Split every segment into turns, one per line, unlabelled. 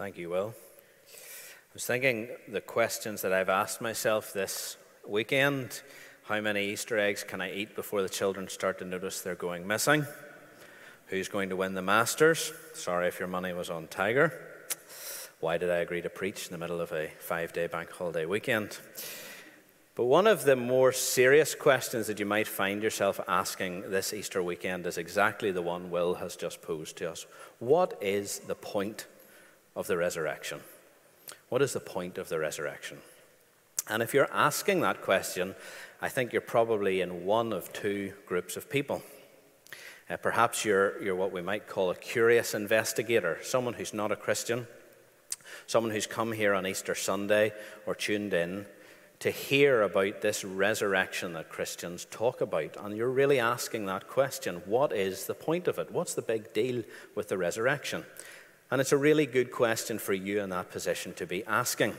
Thank you, Will. I was thinking the questions that I've asked myself this weekend how many Easter eggs can I eat before the children start to notice they're going missing? Who's going to win the Masters? Sorry if your money was on Tiger. Why did I agree to preach in the middle of a five day bank holiday weekend? But one of the more serious questions that you might find yourself asking this Easter weekend is exactly the one Will has just posed to us. What is the point of the resurrection? What is the point of the resurrection? And if you're asking that question, I think you're probably in one of two groups of people. Uh, perhaps you're, you're what we might call a curious investigator, someone who's not a Christian, someone who's come here on Easter Sunday or tuned in to hear about this resurrection that Christians talk about. And you're really asking that question what is the point of it? What's the big deal with the resurrection? And it's a really good question for you in that position to be asking.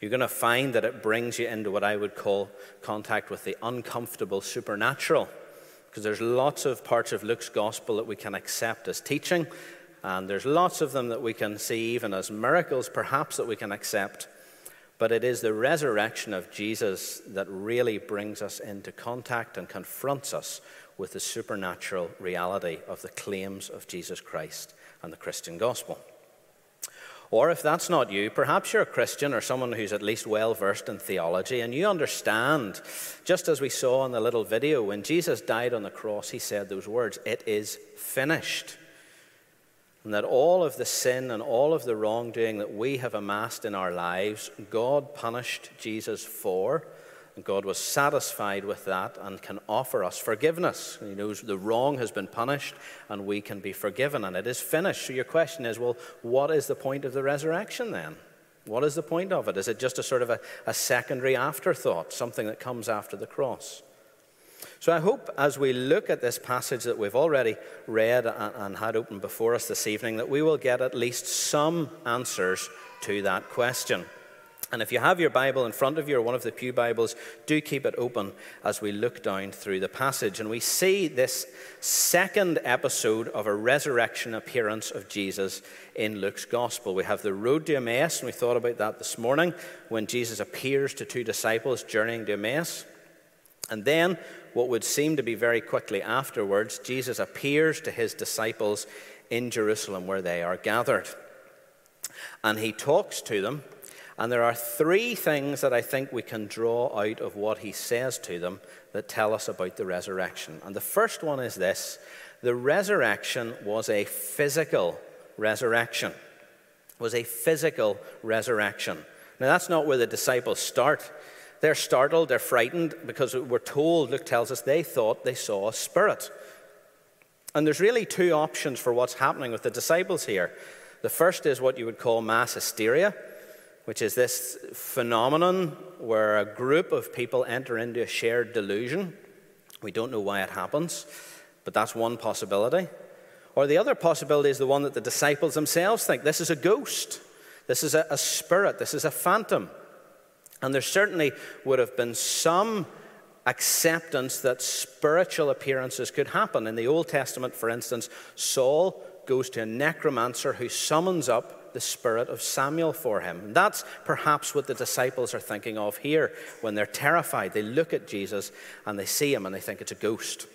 You're going to find that it brings you into what I would call contact with the uncomfortable supernatural. Because there's lots of parts of Luke's gospel that we can accept as teaching, and there's lots of them that we can see even as miracles, perhaps, that we can accept. But it is the resurrection of Jesus that really brings us into contact and confronts us with the supernatural reality of the claims of Jesus Christ and the Christian gospel. Or if that's not you, perhaps you're a Christian or someone who's at least well versed in theology and you understand, just as we saw in the little video, when Jesus died on the cross, he said those words, It is finished and that all of the sin and all of the wrongdoing that we have amassed in our lives, God punished Jesus for. And God was satisfied with that and can offer us forgiveness. He knows the wrong has been punished and we can be forgiven, and it is finished. So, your question is well, what is the point of the resurrection then? What is the point of it? Is it just a sort of a, a secondary afterthought, something that comes after the cross? So I hope as we look at this passage that we've already read and had open before us this evening, that we will get at least some answers to that question. And if you have your Bible in front of you or one of the Pew Bibles, do keep it open as we look down through the passage. And we see this second episode of a resurrection appearance of Jesus in Luke's Gospel. We have the road to Emmaus, and we thought about that this morning when Jesus appears to two disciples journeying to Emmaus. And then what would seem to be very quickly afterwards, Jesus appears to his disciples in Jerusalem where they are gathered. And he talks to them. And there are three things that I think we can draw out of what he says to them that tell us about the resurrection. And the first one is this the resurrection was a physical resurrection. Was a physical resurrection. Now, that's not where the disciples start. They're startled, they're frightened because we're told, Luke tells us, they thought they saw a spirit. And there's really two options for what's happening with the disciples here. The first is what you would call mass hysteria, which is this phenomenon where a group of people enter into a shared delusion. We don't know why it happens, but that's one possibility. Or the other possibility is the one that the disciples themselves think this is a ghost, this is a, a spirit, this is a phantom. And there certainly would have been some acceptance that spiritual appearances could happen. In the Old Testament, for instance, Saul goes to a necromancer who summons up the spirit of Samuel for him. And that's perhaps what the disciples are thinking of here when they're terrified. They look at Jesus and they see him and they think it's a ghost.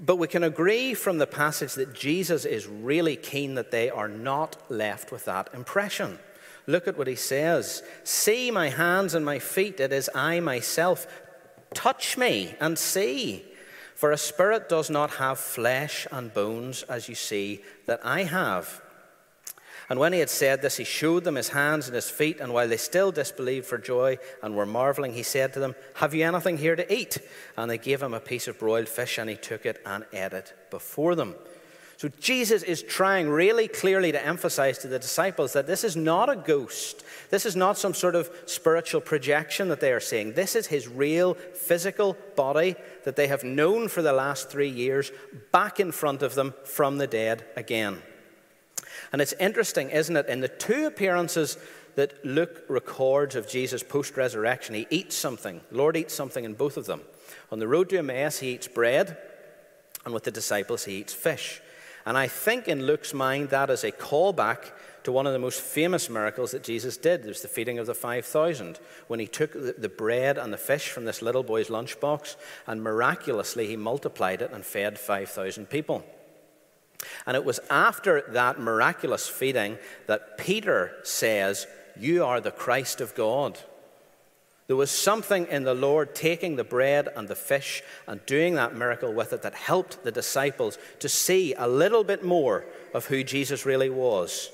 But we can agree from the passage that Jesus is really keen that they are not left with that impression. Look at what he says See my hands and my feet, it is I myself. Touch me and see. For a spirit does not have flesh and bones, as you see that I have. And when he had said this, he showed them his hands and his feet. And while they still disbelieved for joy and were marveling, he said to them, Have you anything here to eat? And they gave him a piece of broiled fish, and he took it and ate it before them. So Jesus is trying really clearly to emphasize to the disciples that this is not a ghost. This is not some sort of spiritual projection that they are seeing. This is his real physical body that they have known for the last three years back in front of them from the dead again. And it's interesting, isn't it? In the two appearances that Luke records of Jesus post resurrection, he eats something. The Lord eats something in both of them. On the road to Emmaus, he eats bread, and with the disciples, he eats fish. And I think in Luke's mind that is a callback to one of the most famous miracles that Jesus did. Was the feeding of the 5,000, when he took the bread and the fish from this little boy's lunchbox and miraculously he multiplied it and fed 5,000 people. And it was after that miraculous feeding that Peter says, You are the Christ of God. There was something in the Lord taking the bread and the fish and doing that miracle with it that helped the disciples to see a little bit more of who Jesus really was.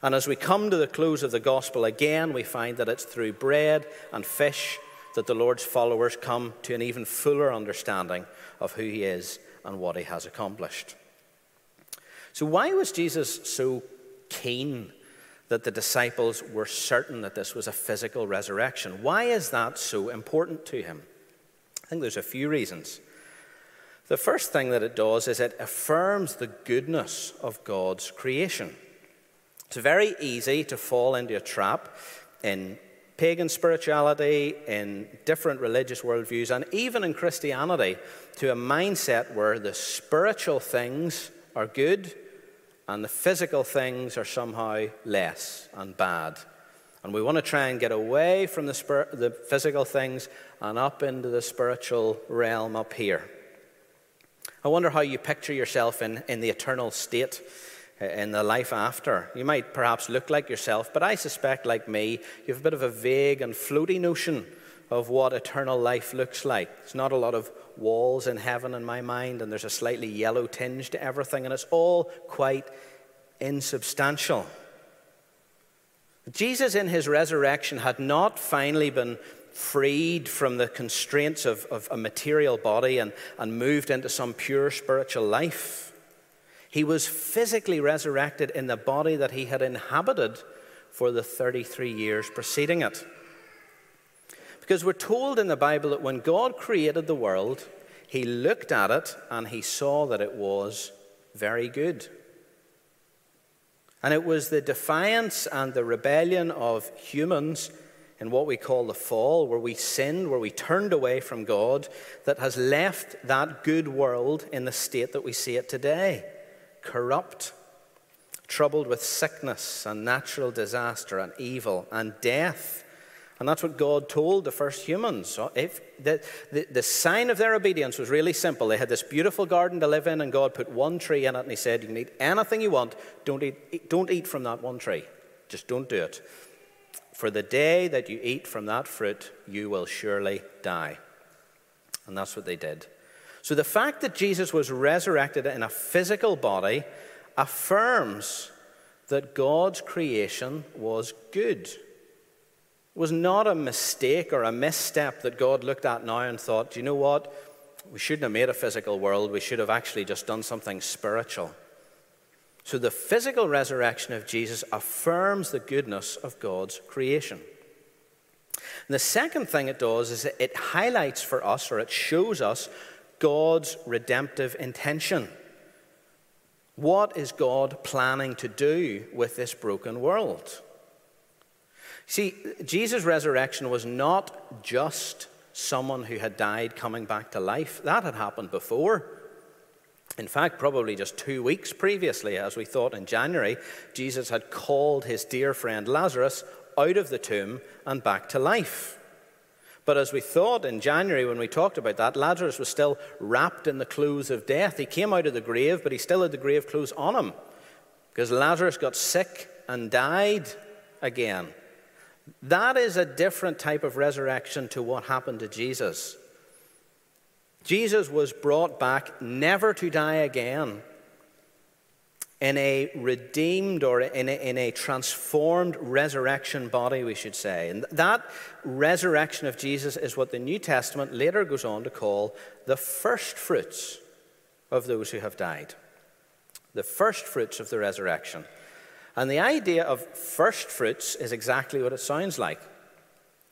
And as we come to the close of the gospel again, we find that it's through bread and fish that the Lord's followers come to an even fuller understanding of who he is and what he has accomplished. So, why was Jesus so keen that the disciples were certain that this was a physical resurrection? Why is that so important to him? I think there's a few reasons. The first thing that it does is it affirms the goodness of God's creation. It's very easy to fall into a trap in pagan spirituality, in different religious worldviews, and even in Christianity to a mindset where the spiritual things are good and the physical things are somehow less and bad. And we want to try and get away from the, the physical things and up into the spiritual realm up here. I wonder how you picture yourself in, in the eternal state uh, in the life after. You might perhaps look like yourself, but I suspect, like me, you have a bit of a vague and floaty notion of what eternal life looks like. It's not a lot of walls in heaven in my mind, and there's a slightly yellow tinge to everything, and it's all quite insubstantial. Jesus, in his resurrection, had not finally been freed from the constraints of, of a material body and, and moved into some pure spiritual life. He was physically resurrected in the body that he had inhabited for the 33 years preceding it. Because we're told in the Bible that when God created the world, he looked at it and he saw that it was very good. And it was the defiance and the rebellion of humans in what we call the fall, where we sinned, where we turned away from God, that has left that good world in the state that we see it today corrupt, troubled with sickness and natural disaster and evil and death. And that's what God told the first humans. So if the, the, the, sign of their obedience was really simple. They had this beautiful garden to live in, and God put one tree in it, and He said, You can eat anything you want. Don't eat, don't eat from that one tree. Just don't do it. For the day that you eat from that fruit, you will surely die. And that's what they did. So the fact that Jesus was resurrected in a physical body affirms that God's creation was good. Was not a mistake or a misstep that God looked at now and thought, you know what? We shouldn't have made a physical world. We should have actually just done something spiritual. So the physical resurrection of Jesus affirms the goodness of God's creation. And the second thing it does is it highlights for us, or it shows us, God's redemptive intention. What is God planning to do with this broken world? See, Jesus' resurrection was not just someone who had died coming back to life. That had happened before. In fact, probably just two weeks previously, as we thought in January, Jesus had called his dear friend Lazarus out of the tomb and back to life. But as we thought in January when we talked about that, Lazarus was still wrapped in the clothes of death. He came out of the grave, but he still had the grave clothes on him because Lazarus got sick and died again. That is a different type of resurrection to what happened to Jesus. Jesus was brought back never to die again in a redeemed or in a, in a, transformed resurrection body, we should say. And that resurrection of Jesus is what the New Testament later goes on to call the first fruits of those who have died. The first fruits of the resurrection. And the idea of first fruits is exactly what it sounds like.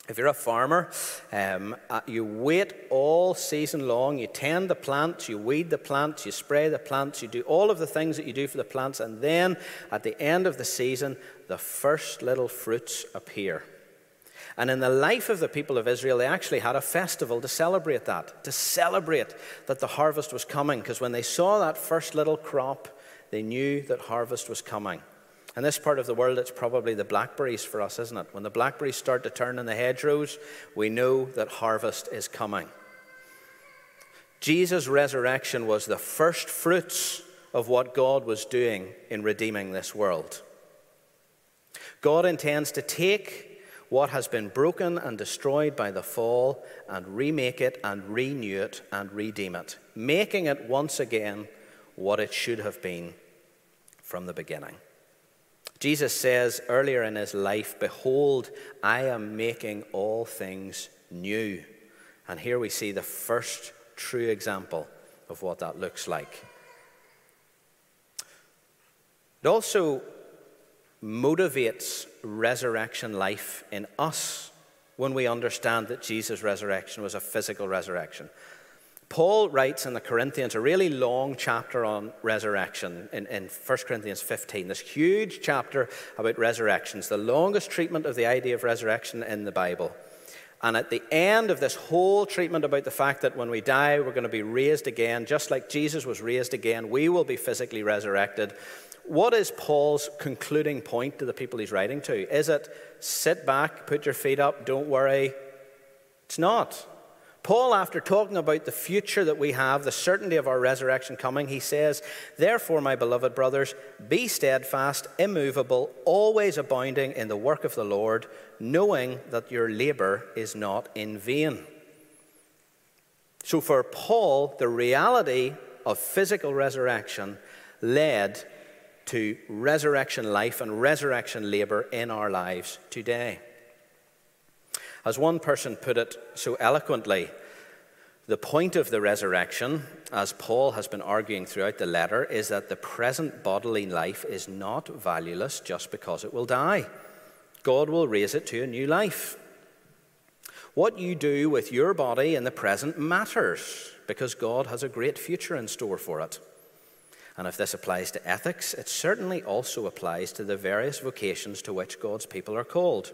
If you're a farmer, um, uh, you wait all season long, you tend the plants, you weed the plants, you spray the plants, you do all of the things that you do for the plants, and then at the end of the season, the first little fruits appear. And in the life of the people of Israel, they actually had a festival to celebrate that, to celebrate that the harvest was coming, because when they saw that first little crop, they knew that harvest was coming. In this part of the world, it's probably the blackberries for us, isn't it? When the blackberries start to turn in the hedgerows, we know that harvest is coming. Jesus' resurrection was the first fruits of what God was doing in redeeming this world. God intends to take what has been broken and destroyed by the fall and remake it and renew it and redeem it, making it once again what it should have been from the beginning. Jesus says earlier in his life, Behold, I am making all things new. And here we see the first true example of what that looks like. It also motivates resurrection life in us when we understand that Jesus' resurrection was a physical resurrection. Paul writes in the Corinthians a really long chapter on resurrection in, in 1 Corinthians 15, this huge chapter about resurrections, the longest treatment of the idea of resurrection in the Bible. And at the end of this whole treatment about the fact that when we die, we're going to be raised again, just like Jesus was raised again, we will be physically resurrected. What is Paul's concluding point to the people he's writing to? Is it sit back, put your feet up, don't worry? It's not. Paul, after talking about the future that we have, the certainty of our resurrection coming, he says, Therefore, my beloved brothers, be steadfast, immovable, always abounding in the work of the Lord, knowing that your labor is not in vain. So, for Paul, the reality of physical resurrection led to resurrection life and resurrection labor in our lives today. As one person put it so eloquently, the point of the resurrection, as Paul has been arguing throughout the letter, is that the present bodily life is not valueless just because it will die. God will raise it to a new life. What you do with your body in the present matters because God has a great future in store for it. And if this applies to ethics, it certainly also applies to the various vocations to which God's people are called.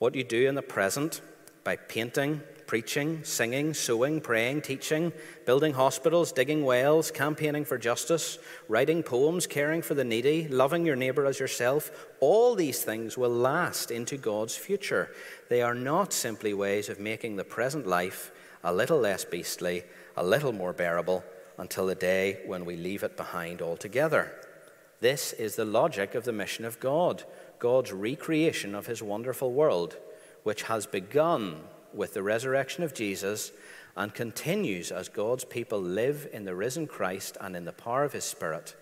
What you do in the present by painting, preaching, singing, sewing, praying, teaching, building hospitals, digging wells, campaigning for justice, writing poems, caring for the needy, loving your neighbor as yourself, all these things will last into God's future. They are not simply ways of making the present life a little less beastly, a little more bearable, until the day when we leave it behind altogether. This is the logic of the mission of God. God's recreation of his wonderful world, which has begun with the resurrection of Jesus and continues as God's people live in the risen Christ and in the power of his Spirit,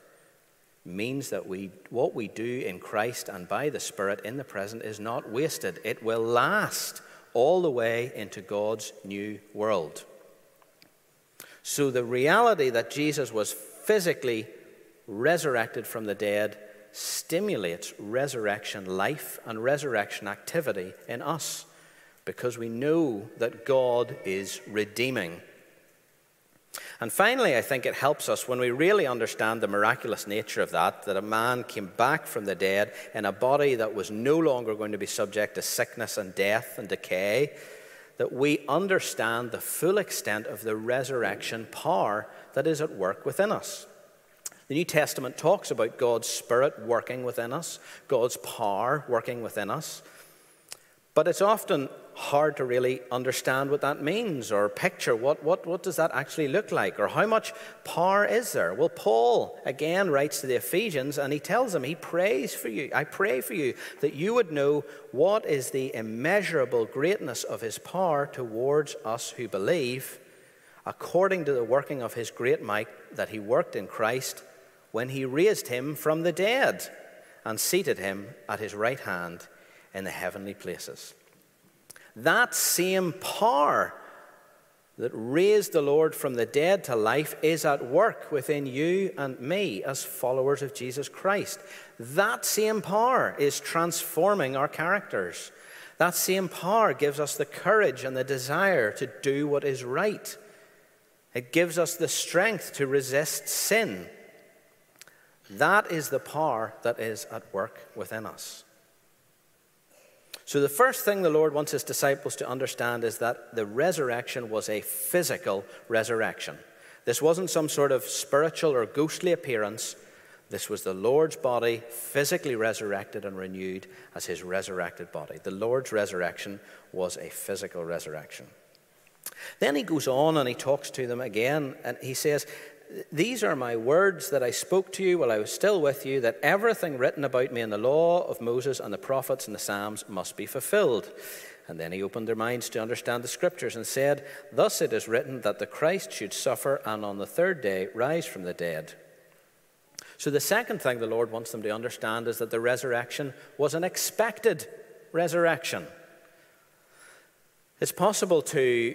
means that we, what we do in Christ and by the Spirit in the present is not wasted. It will last all the way into God's new world. So the reality that Jesus was physically resurrected from the dead stimulates resurrection life and resurrection activity in us because we know that God is redeeming. And finally, I think it helps us when we really understand the miraculous nature of that, that a man came back from the dead in a body that was no longer going to be subject to sickness and death and decay, that we understand the full extent of the resurrection power that is at work within us. The New Testament talks about God's Spirit working within us, God's power working within us. But it's often hard to really understand what that means or picture what, what, what does that actually look like or how much power is there. Well, Paul again writes to the Ephesians and he tells them, he prays for you. I pray for you that you would know what is the immeasurable greatness of his power towards us who believe, according to the working of his great might that he worked in Christ when he raised him from the dead and seated him at his right hand in the heavenly places. That same power that raised the Lord from the dead to life is at work within you and me as followers of Jesus Christ. That same power is transforming our characters. That same power gives us the courage and the desire to do what is right. It gives us the strength to resist sin that is the power that is at work within us. So, the first thing the Lord wants his disciples to understand is that the resurrection was a physical resurrection. This wasn't some sort of spiritual or ghostly appearance, This was the Lord's body, physically resurrected and renewed as his resurrected body. The Lord's resurrection was a physical resurrection. Then he goes on and he talks to them again, and he says, These are my words that I spoke to you while I was still with you, that everything written about me in the law of Moses and the prophets and the Psalms must be fulfilled. And then he opened their minds to understand the scriptures and said, Thus it is written that the Christ should suffer and on the third day rise from the dead. So, the second thing the Lord wants them to understand is that the resurrection was an expected resurrection. It's possible to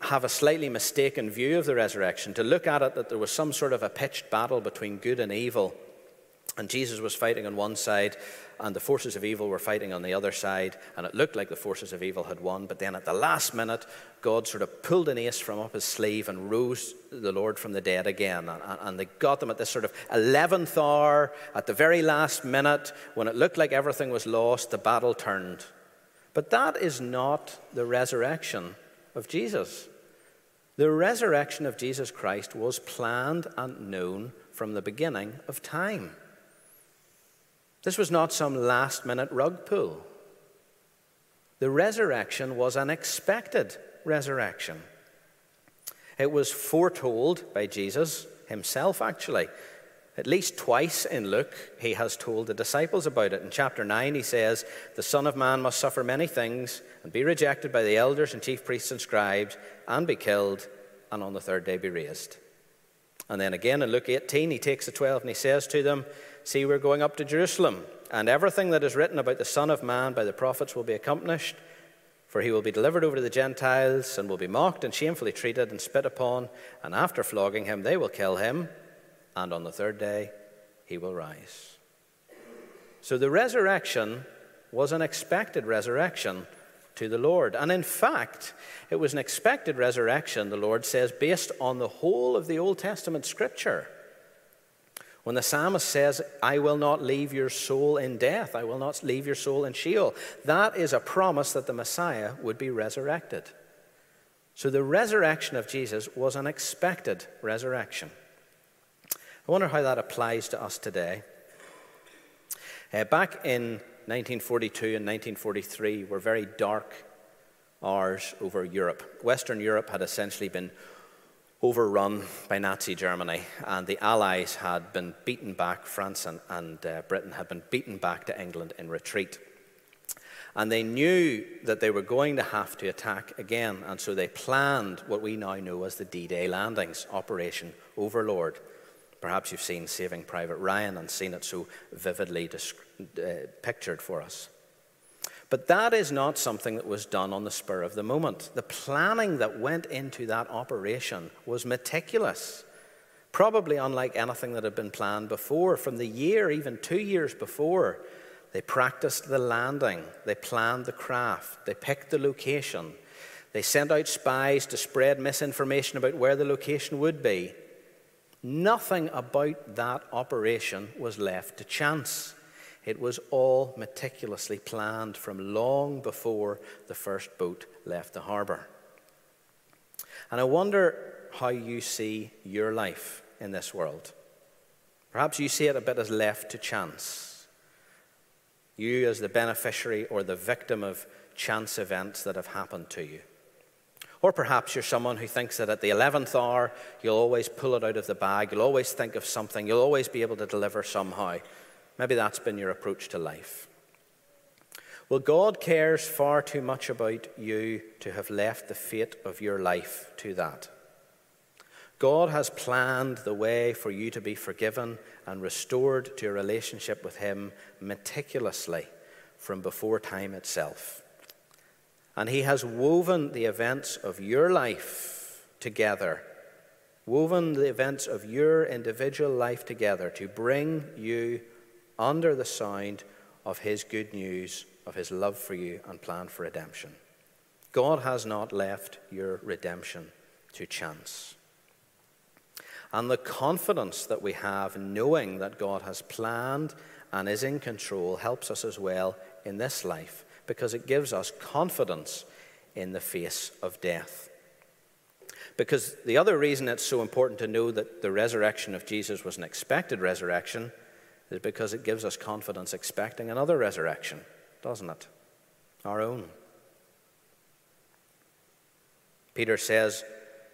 have a slightly mistaken view of the resurrection, to look at it that there was some sort of a pitched battle between good and evil, and Jesus was fighting on one side, and the forces of evil were fighting on the other side, and it looked like the forces of evil had won. But then at the last minute, God sort of pulled an ace from up his sleeve and rose the Lord from the dead again. And, they got them at this sort of 11th hour, at the very last minute, when it looked like everything was lost, the battle turned. But that is not the resurrection of Jesus. The resurrection of Jesus Christ was planned and known from the beginning of time. This was not some last minute rug pull. The resurrection was an expected resurrection. It was foretold by Jesus himself, actually. At least twice in Luke, he has told the disciples about it. In chapter 9, he says, The Son of Man must suffer many things and be rejected by the elders and chief priests and scribes and be killed and on the third day be raised. And then again in Luke 18, he takes the 12 and he says to them, See, we're going up to Jerusalem, and everything that is written about the Son of Man by the prophets will be accomplished. For he will be delivered over to the Gentiles and will be mocked and shamefully treated and spit upon, and after flogging him, they will kill him and on the third day he will rise. So the resurrection was an expected resurrection to the Lord. And in fact, it was an expected resurrection, the Lord says, based on the whole of the Old Testament scripture. When the psalmist says, I will not leave your soul in death, I will not leave your soul in Sheol, that is a promise that the Messiah would be resurrected. So the resurrection of Jesus was an expected resurrection. I wonder how that applies to us today. Uh, back in 1942 and 1943 were very dark hours over Europe. Western Europe had essentially been overrun by Nazi Germany, and the Allies had been beaten back, France and, and uh, Britain had been beaten back to England in retreat. And they knew that they were going to have to attack again, and so they planned what we now know as the D Day landings, Operation Overlord. Perhaps you've seen Saving Private Ryan and seen it so vividly uh, pictured for us. But that is not something that was done on the spur of the moment. The planning that went into that operation was meticulous, probably unlike anything that had been planned before. From the year, even two years before, they practiced the landing, they planned the craft, they picked the location, they sent out spies to spread misinformation about where the location would be. Nothing about that operation was left to chance. It was all meticulously planned from long before the first boat left the harbour. And I wonder how you see your life in this world. Perhaps you see it a bit as left to chance. You, as the beneficiary or the victim of chance events that have happened to you. Or perhaps you're someone who thinks that at the 11th hour, you'll always pull it out of the bag, you'll always think of something, you'll always be able to deliver somehow. Maybe that's been your approach to life. Well, God cares far too much about you to have left the fate of your life to that. God has planned the way for you to be forgiven and restored to a relationship with Him meticulously from before time itself. And He has woven the events of your life together, woven the events of your individual life together to bring you under the sound of His good news, of His love for you and plan for redemption. God has not left your redemption to chance. And the confidence that we have knowing that God has planned and is in control helps us as well in this life because it gives us confidence in the face of death. Because the other reason it's so important to know that the resurrection of Jesus was an expected resurrection is because it gives us confidence expecting another resurrection, doesn't it? Our own. Peter says,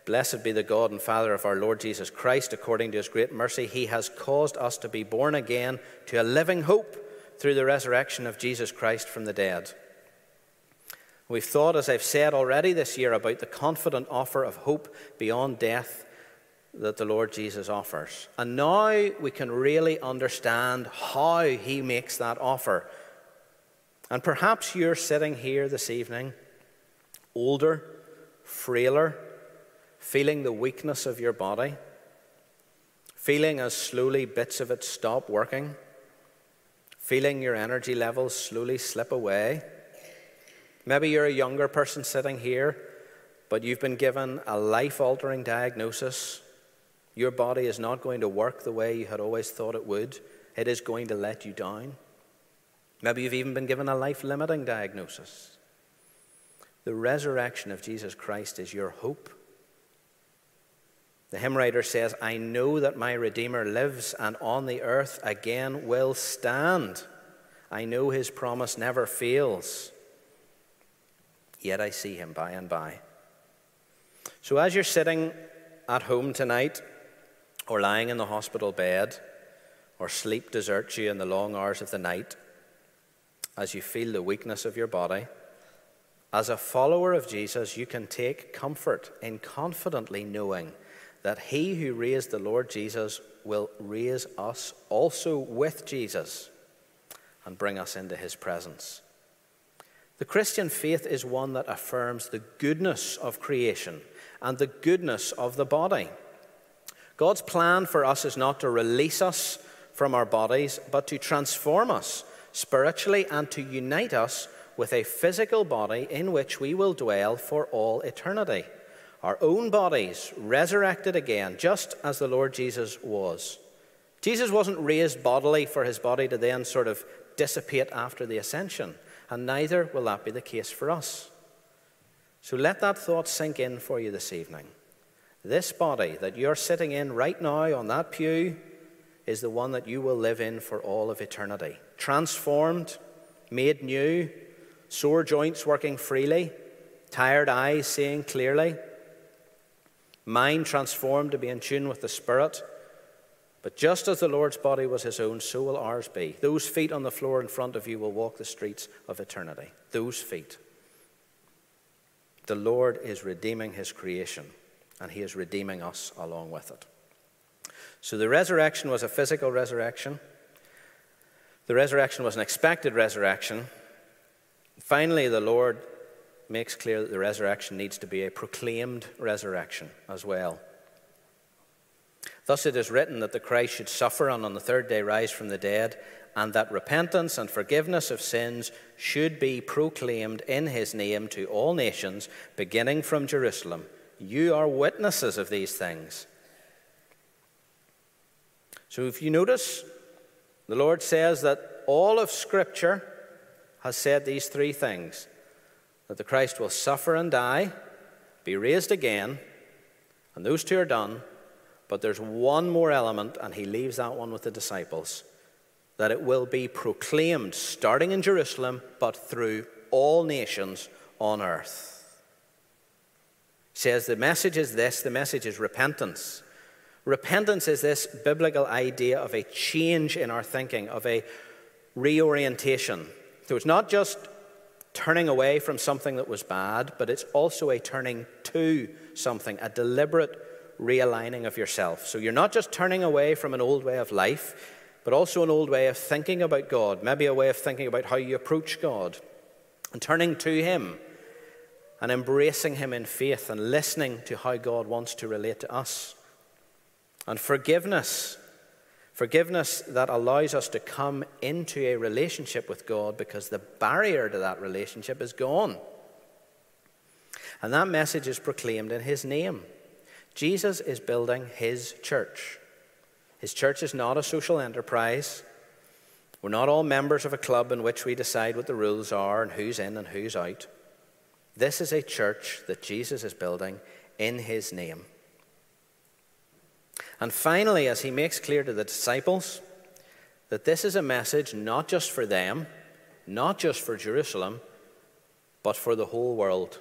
Blessed be the God and Father of our Lord Jesus Christ, according to his great mercy. He has caused us to be born again to a living hope through the resurrection of Jesus Christ from the dead. We've thought, as I've said already this year, about the confident offer of hope beyond death that the Lord Jesus offers. And now we can really understand how he makes that offer. And perhaps you're sitting here this evening, older, frailer, feeling the weakness of your body, feeling as slowly bits of it stop working, feeling your energy levels slowly slip away. Maybe you're a younger person sitting here, but you've been given a life altering diagnosis. Your body is not going to work the way you had always thought it would, it is going to let you down. Maybe you've even been given a life limiting diagnosis. The resurrection of Jesus Christ is your hope. The hymn writer says, I know that my Redeemer lives and on the earth again will stand. I know his promise never fails. Yet I see him by and by. So, as you're sitting at home tonight, or lying in the hospital bed, or sleep deserts you in the long hours of the night, as you feel the weakness of your body, as a follower of Jesus, you can take comfort in confidently knowing that he who raised the Lord Jesus will raise us also with Jesus and bring us into his presence. The Christian faith is one that affirms the goodness of creation and the goodness of the body. God's plan for us is not to release us from our bodies, but to transform us spiritually and to unite us with a physical body in which we will dwell for all eternity our own bodies resurrected again, just as the Lord Jesus was. Jesus wasn't raised bodily for his body to then sort of dissipate after the ascension, and neither will that be the case for us. So let that thought sink in for you this evening. This body that you're sitting in right now on that pew is the one that you will live in for all of eternity. Transformed, made new, sore joints working freely, tired eyes seeing clearly mind transformed to be in tune with the Spirit. But just as the Lord's body was his own, so will ours be. Those feet on the floor in front of you will walk the streets of eternity. Those feet. The Lord is redeeming his creation, and he is redeeming us along with it. So the resurrection was a physical resurrection. The resurrection was an expected resurrection. Finally, the Lord makes clear that the resurrection needs to be a proclaimed resurrection as well. Thus it is written that the Christ should suffer and on the third day rise from the dead, and that repentance and forgiveness of sins should be proclaimed in his name to all nations, beginning from Jerusalem. You are witnesses of these things. So if you notice, the Lord says that all of Scripture has said these three things that the Christ will suffer and die, be raised again, and those two are done. But there's one more element, and he leaves that one with the disciples that it will be proclaimed, starting in Jerusalem, but through all nations on earth. He says the message is this the message is repentance. Repentance is this biblical idea of a change in our thinking, of a reorientation. So it's not just turning away from something that was bad, but it's also a turning to something, a deliberate realigning of yourself. So you're not just turning away from an old way of life, but also an old way of thinking about God, maybe a way of thinking about how you approach God, and turning to Him and embracing Him in faith and listening to how God wants to relate to us. And forgiveness Forgiveness that allows us to come into a relationship with God because the barrier to that relationship is gone. And that message is proclaimed in His name. Jesus is building His church. His church is not a social enterprise. We're not all members of a club in which we decide what the rules are and who's in and who's out. This is a church that Jesus is building in His name. And finally, as he makes clear to the disciples, that this is a message not just for them, not just for Jerusalem, but for the whole world,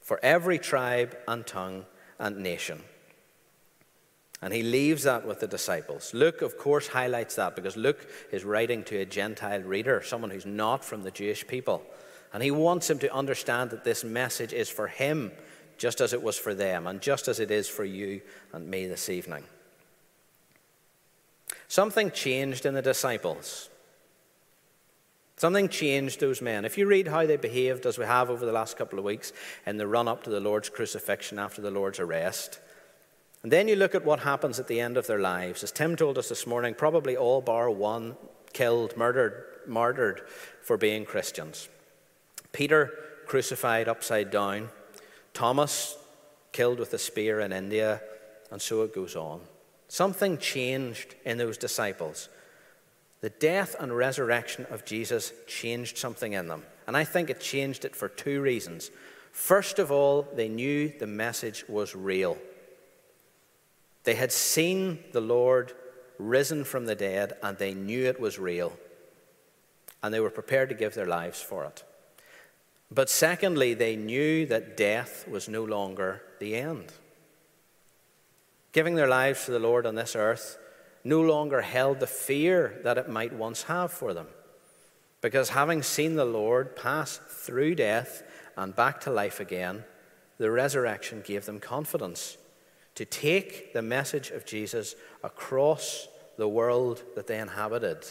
for every tribe and tongue and nation. And he leaves that with the disciples. Luke, of course, highlights that because Luke is writing to a Gentile reader, someone who's not from the Jewish people. And he wants him to understand that this message is for him, just as it was for them, and just as it is for you and me this evening. Something changed in the disciples. Something changed those men. If you read how they behaved, as we have over the last couple of weeks, in the run up to the Lord's crucifixion after the Lord's arrest, and then you look at what happens at the end of their lives. As Tim told us this morning, probably all bar one killed, murdered, martyred for being Christians. Peter crucified upside down, Thomas killed with a spear in India, and so it goes on. Something changed in those disciples. The death and resurrection of Jesus changed something in them. And I think it changed it for two reasons. First of all, they knew the message was real. They had seen the Lord risen from the dead and they knew it was real. And they were prepared to give their lives for it. But secondly, they knew that death was no longer the end. Giving their lives to the Lord on this earth no longer held the fear that it might once have for them. Because having seen the Lord pass through death and back to life again, the resurrection gave them confidence to take the message of Jesus across the world that they inhabited,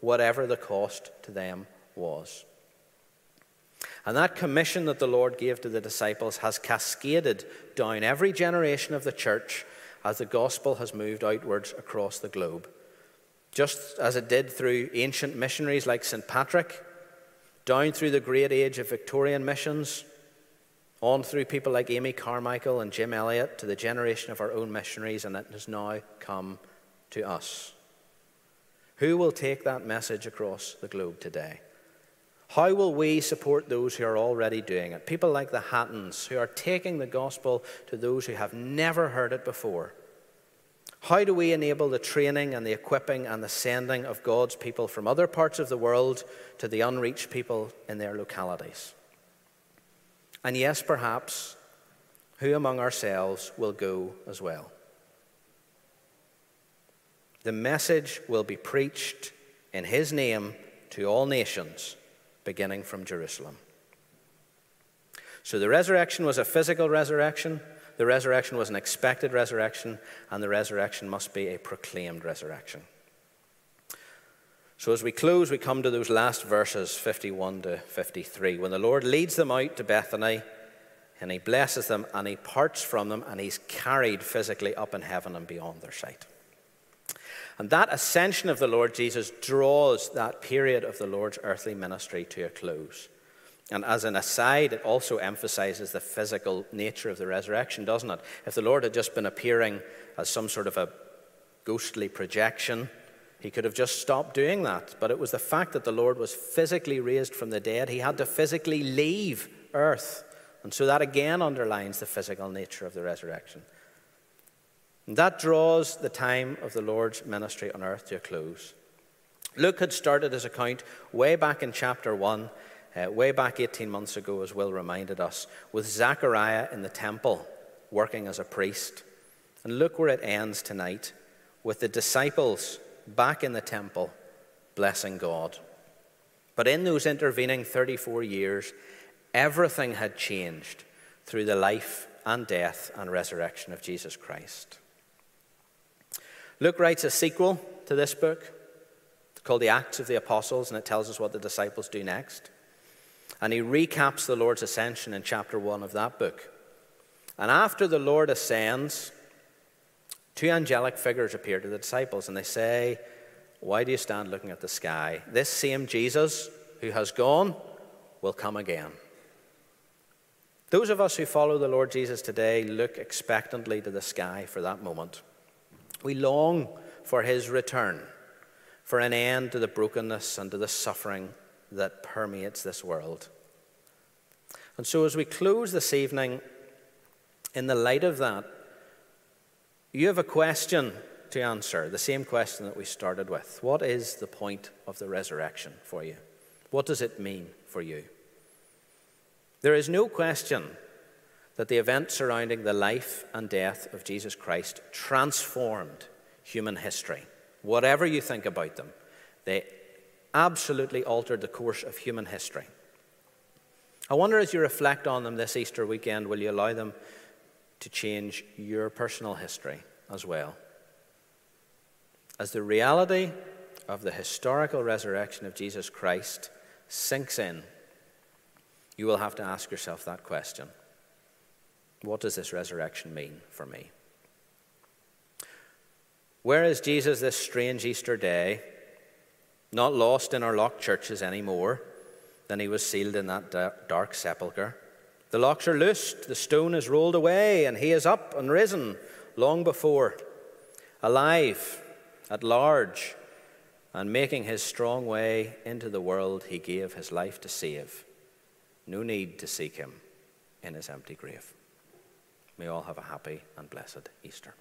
whatever the cost to them was. And that commission that the Lord gave to the disciples has cascaded down every generation of the church as the gospel has moved outwards across the globe. Just as it did through ancient missionaries like St. Patrick, down through the great age of Victorian missions, on through people like Amy Carmichael and Jim Elliot to the generation of our own missionaries, and it has now come to us. Who will take that message across the globe today? How will we support those who are already doing it? People like the Hattons, who are taking the gospel to those who have never heard it before. How do we enable the training and the equipping and the sending of God's people from other parts of the world to the unreached people in their localities? And yes, perhaps, who among ourselves will go as well? The message will be preached in His name to all nations, beginning from Jerusalem. So the resurrection was a physical resurrection, the resurrection was an expected resurrection, and the resurrection must be a proclaimed resurrection. So, as we close, we come to those last verses, 51 to 53, when the Lord leads them out to Bethany and he blesses them and he parts from them and he's carried physically up in heaven and beyond their sight. And that ascension of the Lord Jesus draws that period of the Lord's earthly ministry to a close. And as an aside, it also emphasizes the physical nature of the resurrection, doesn't it? If the Lord had just been appearing as some sort of a ghostly projection, he could have just stopped doing that. But it was the fact that the Lord was physically raised from the dead. He had to physically leave earth. And so that again underlines the physical nature of the resurrection. And that draws the time of the Lord's ministry on earth to a close. Luke had started his account way back in chapter 1, uh, way back 18 months ago, as Will reminded us, with Zechariah in the temple working as a priest. And look where it ends tonight with the disciples back in the temple, blessing God. But in those intervening 34 years, everything had changed through the life and death and resurrection of Jesus Christ. Luke writes a sequel to this book called The Acts of the Apostles, and it tells us what the disciples do next. And he recaps the Lord's ascension in chapter 1 of that book. And after the Lord ascends, Two angelic figures appear to the disciples and they say, Why do you stand looking at the sky? This same Jesus who has gone will come again. Those of us who follow the Lord Jesus today look expectantly to the sky for that moment. We long for his return, for an end to the brokenness and to the suffering that permeates this world. And so, as we close this evening, in the light of that, you have a question to answer the same question that we started with What is the point of the resurrection for you? What does it mean for you? There is no question that the events surrounding the life and death of Jesus Christ transformed human history. Whatever you think about them, they absolutely altered the course of human history. I wonder as you reflect on them this Easter weekend, will you allow them to change your personal history as well? As the reality of the historical resurrection of Jesus Christ sinks in, you will have to ask yourself that question What does this resurrection mean for me? Where is Jesus this strange Easter day? Not lost in our locked churches anymore than he was sealed in that dark sepulchre. The locks are loosed, the stone is rolled away, and he is up and risen long before, alive, at large, and making his strong way into the world he gave his life to save. No need to seek him in his empty grave. May all have a happy and blessed Easter.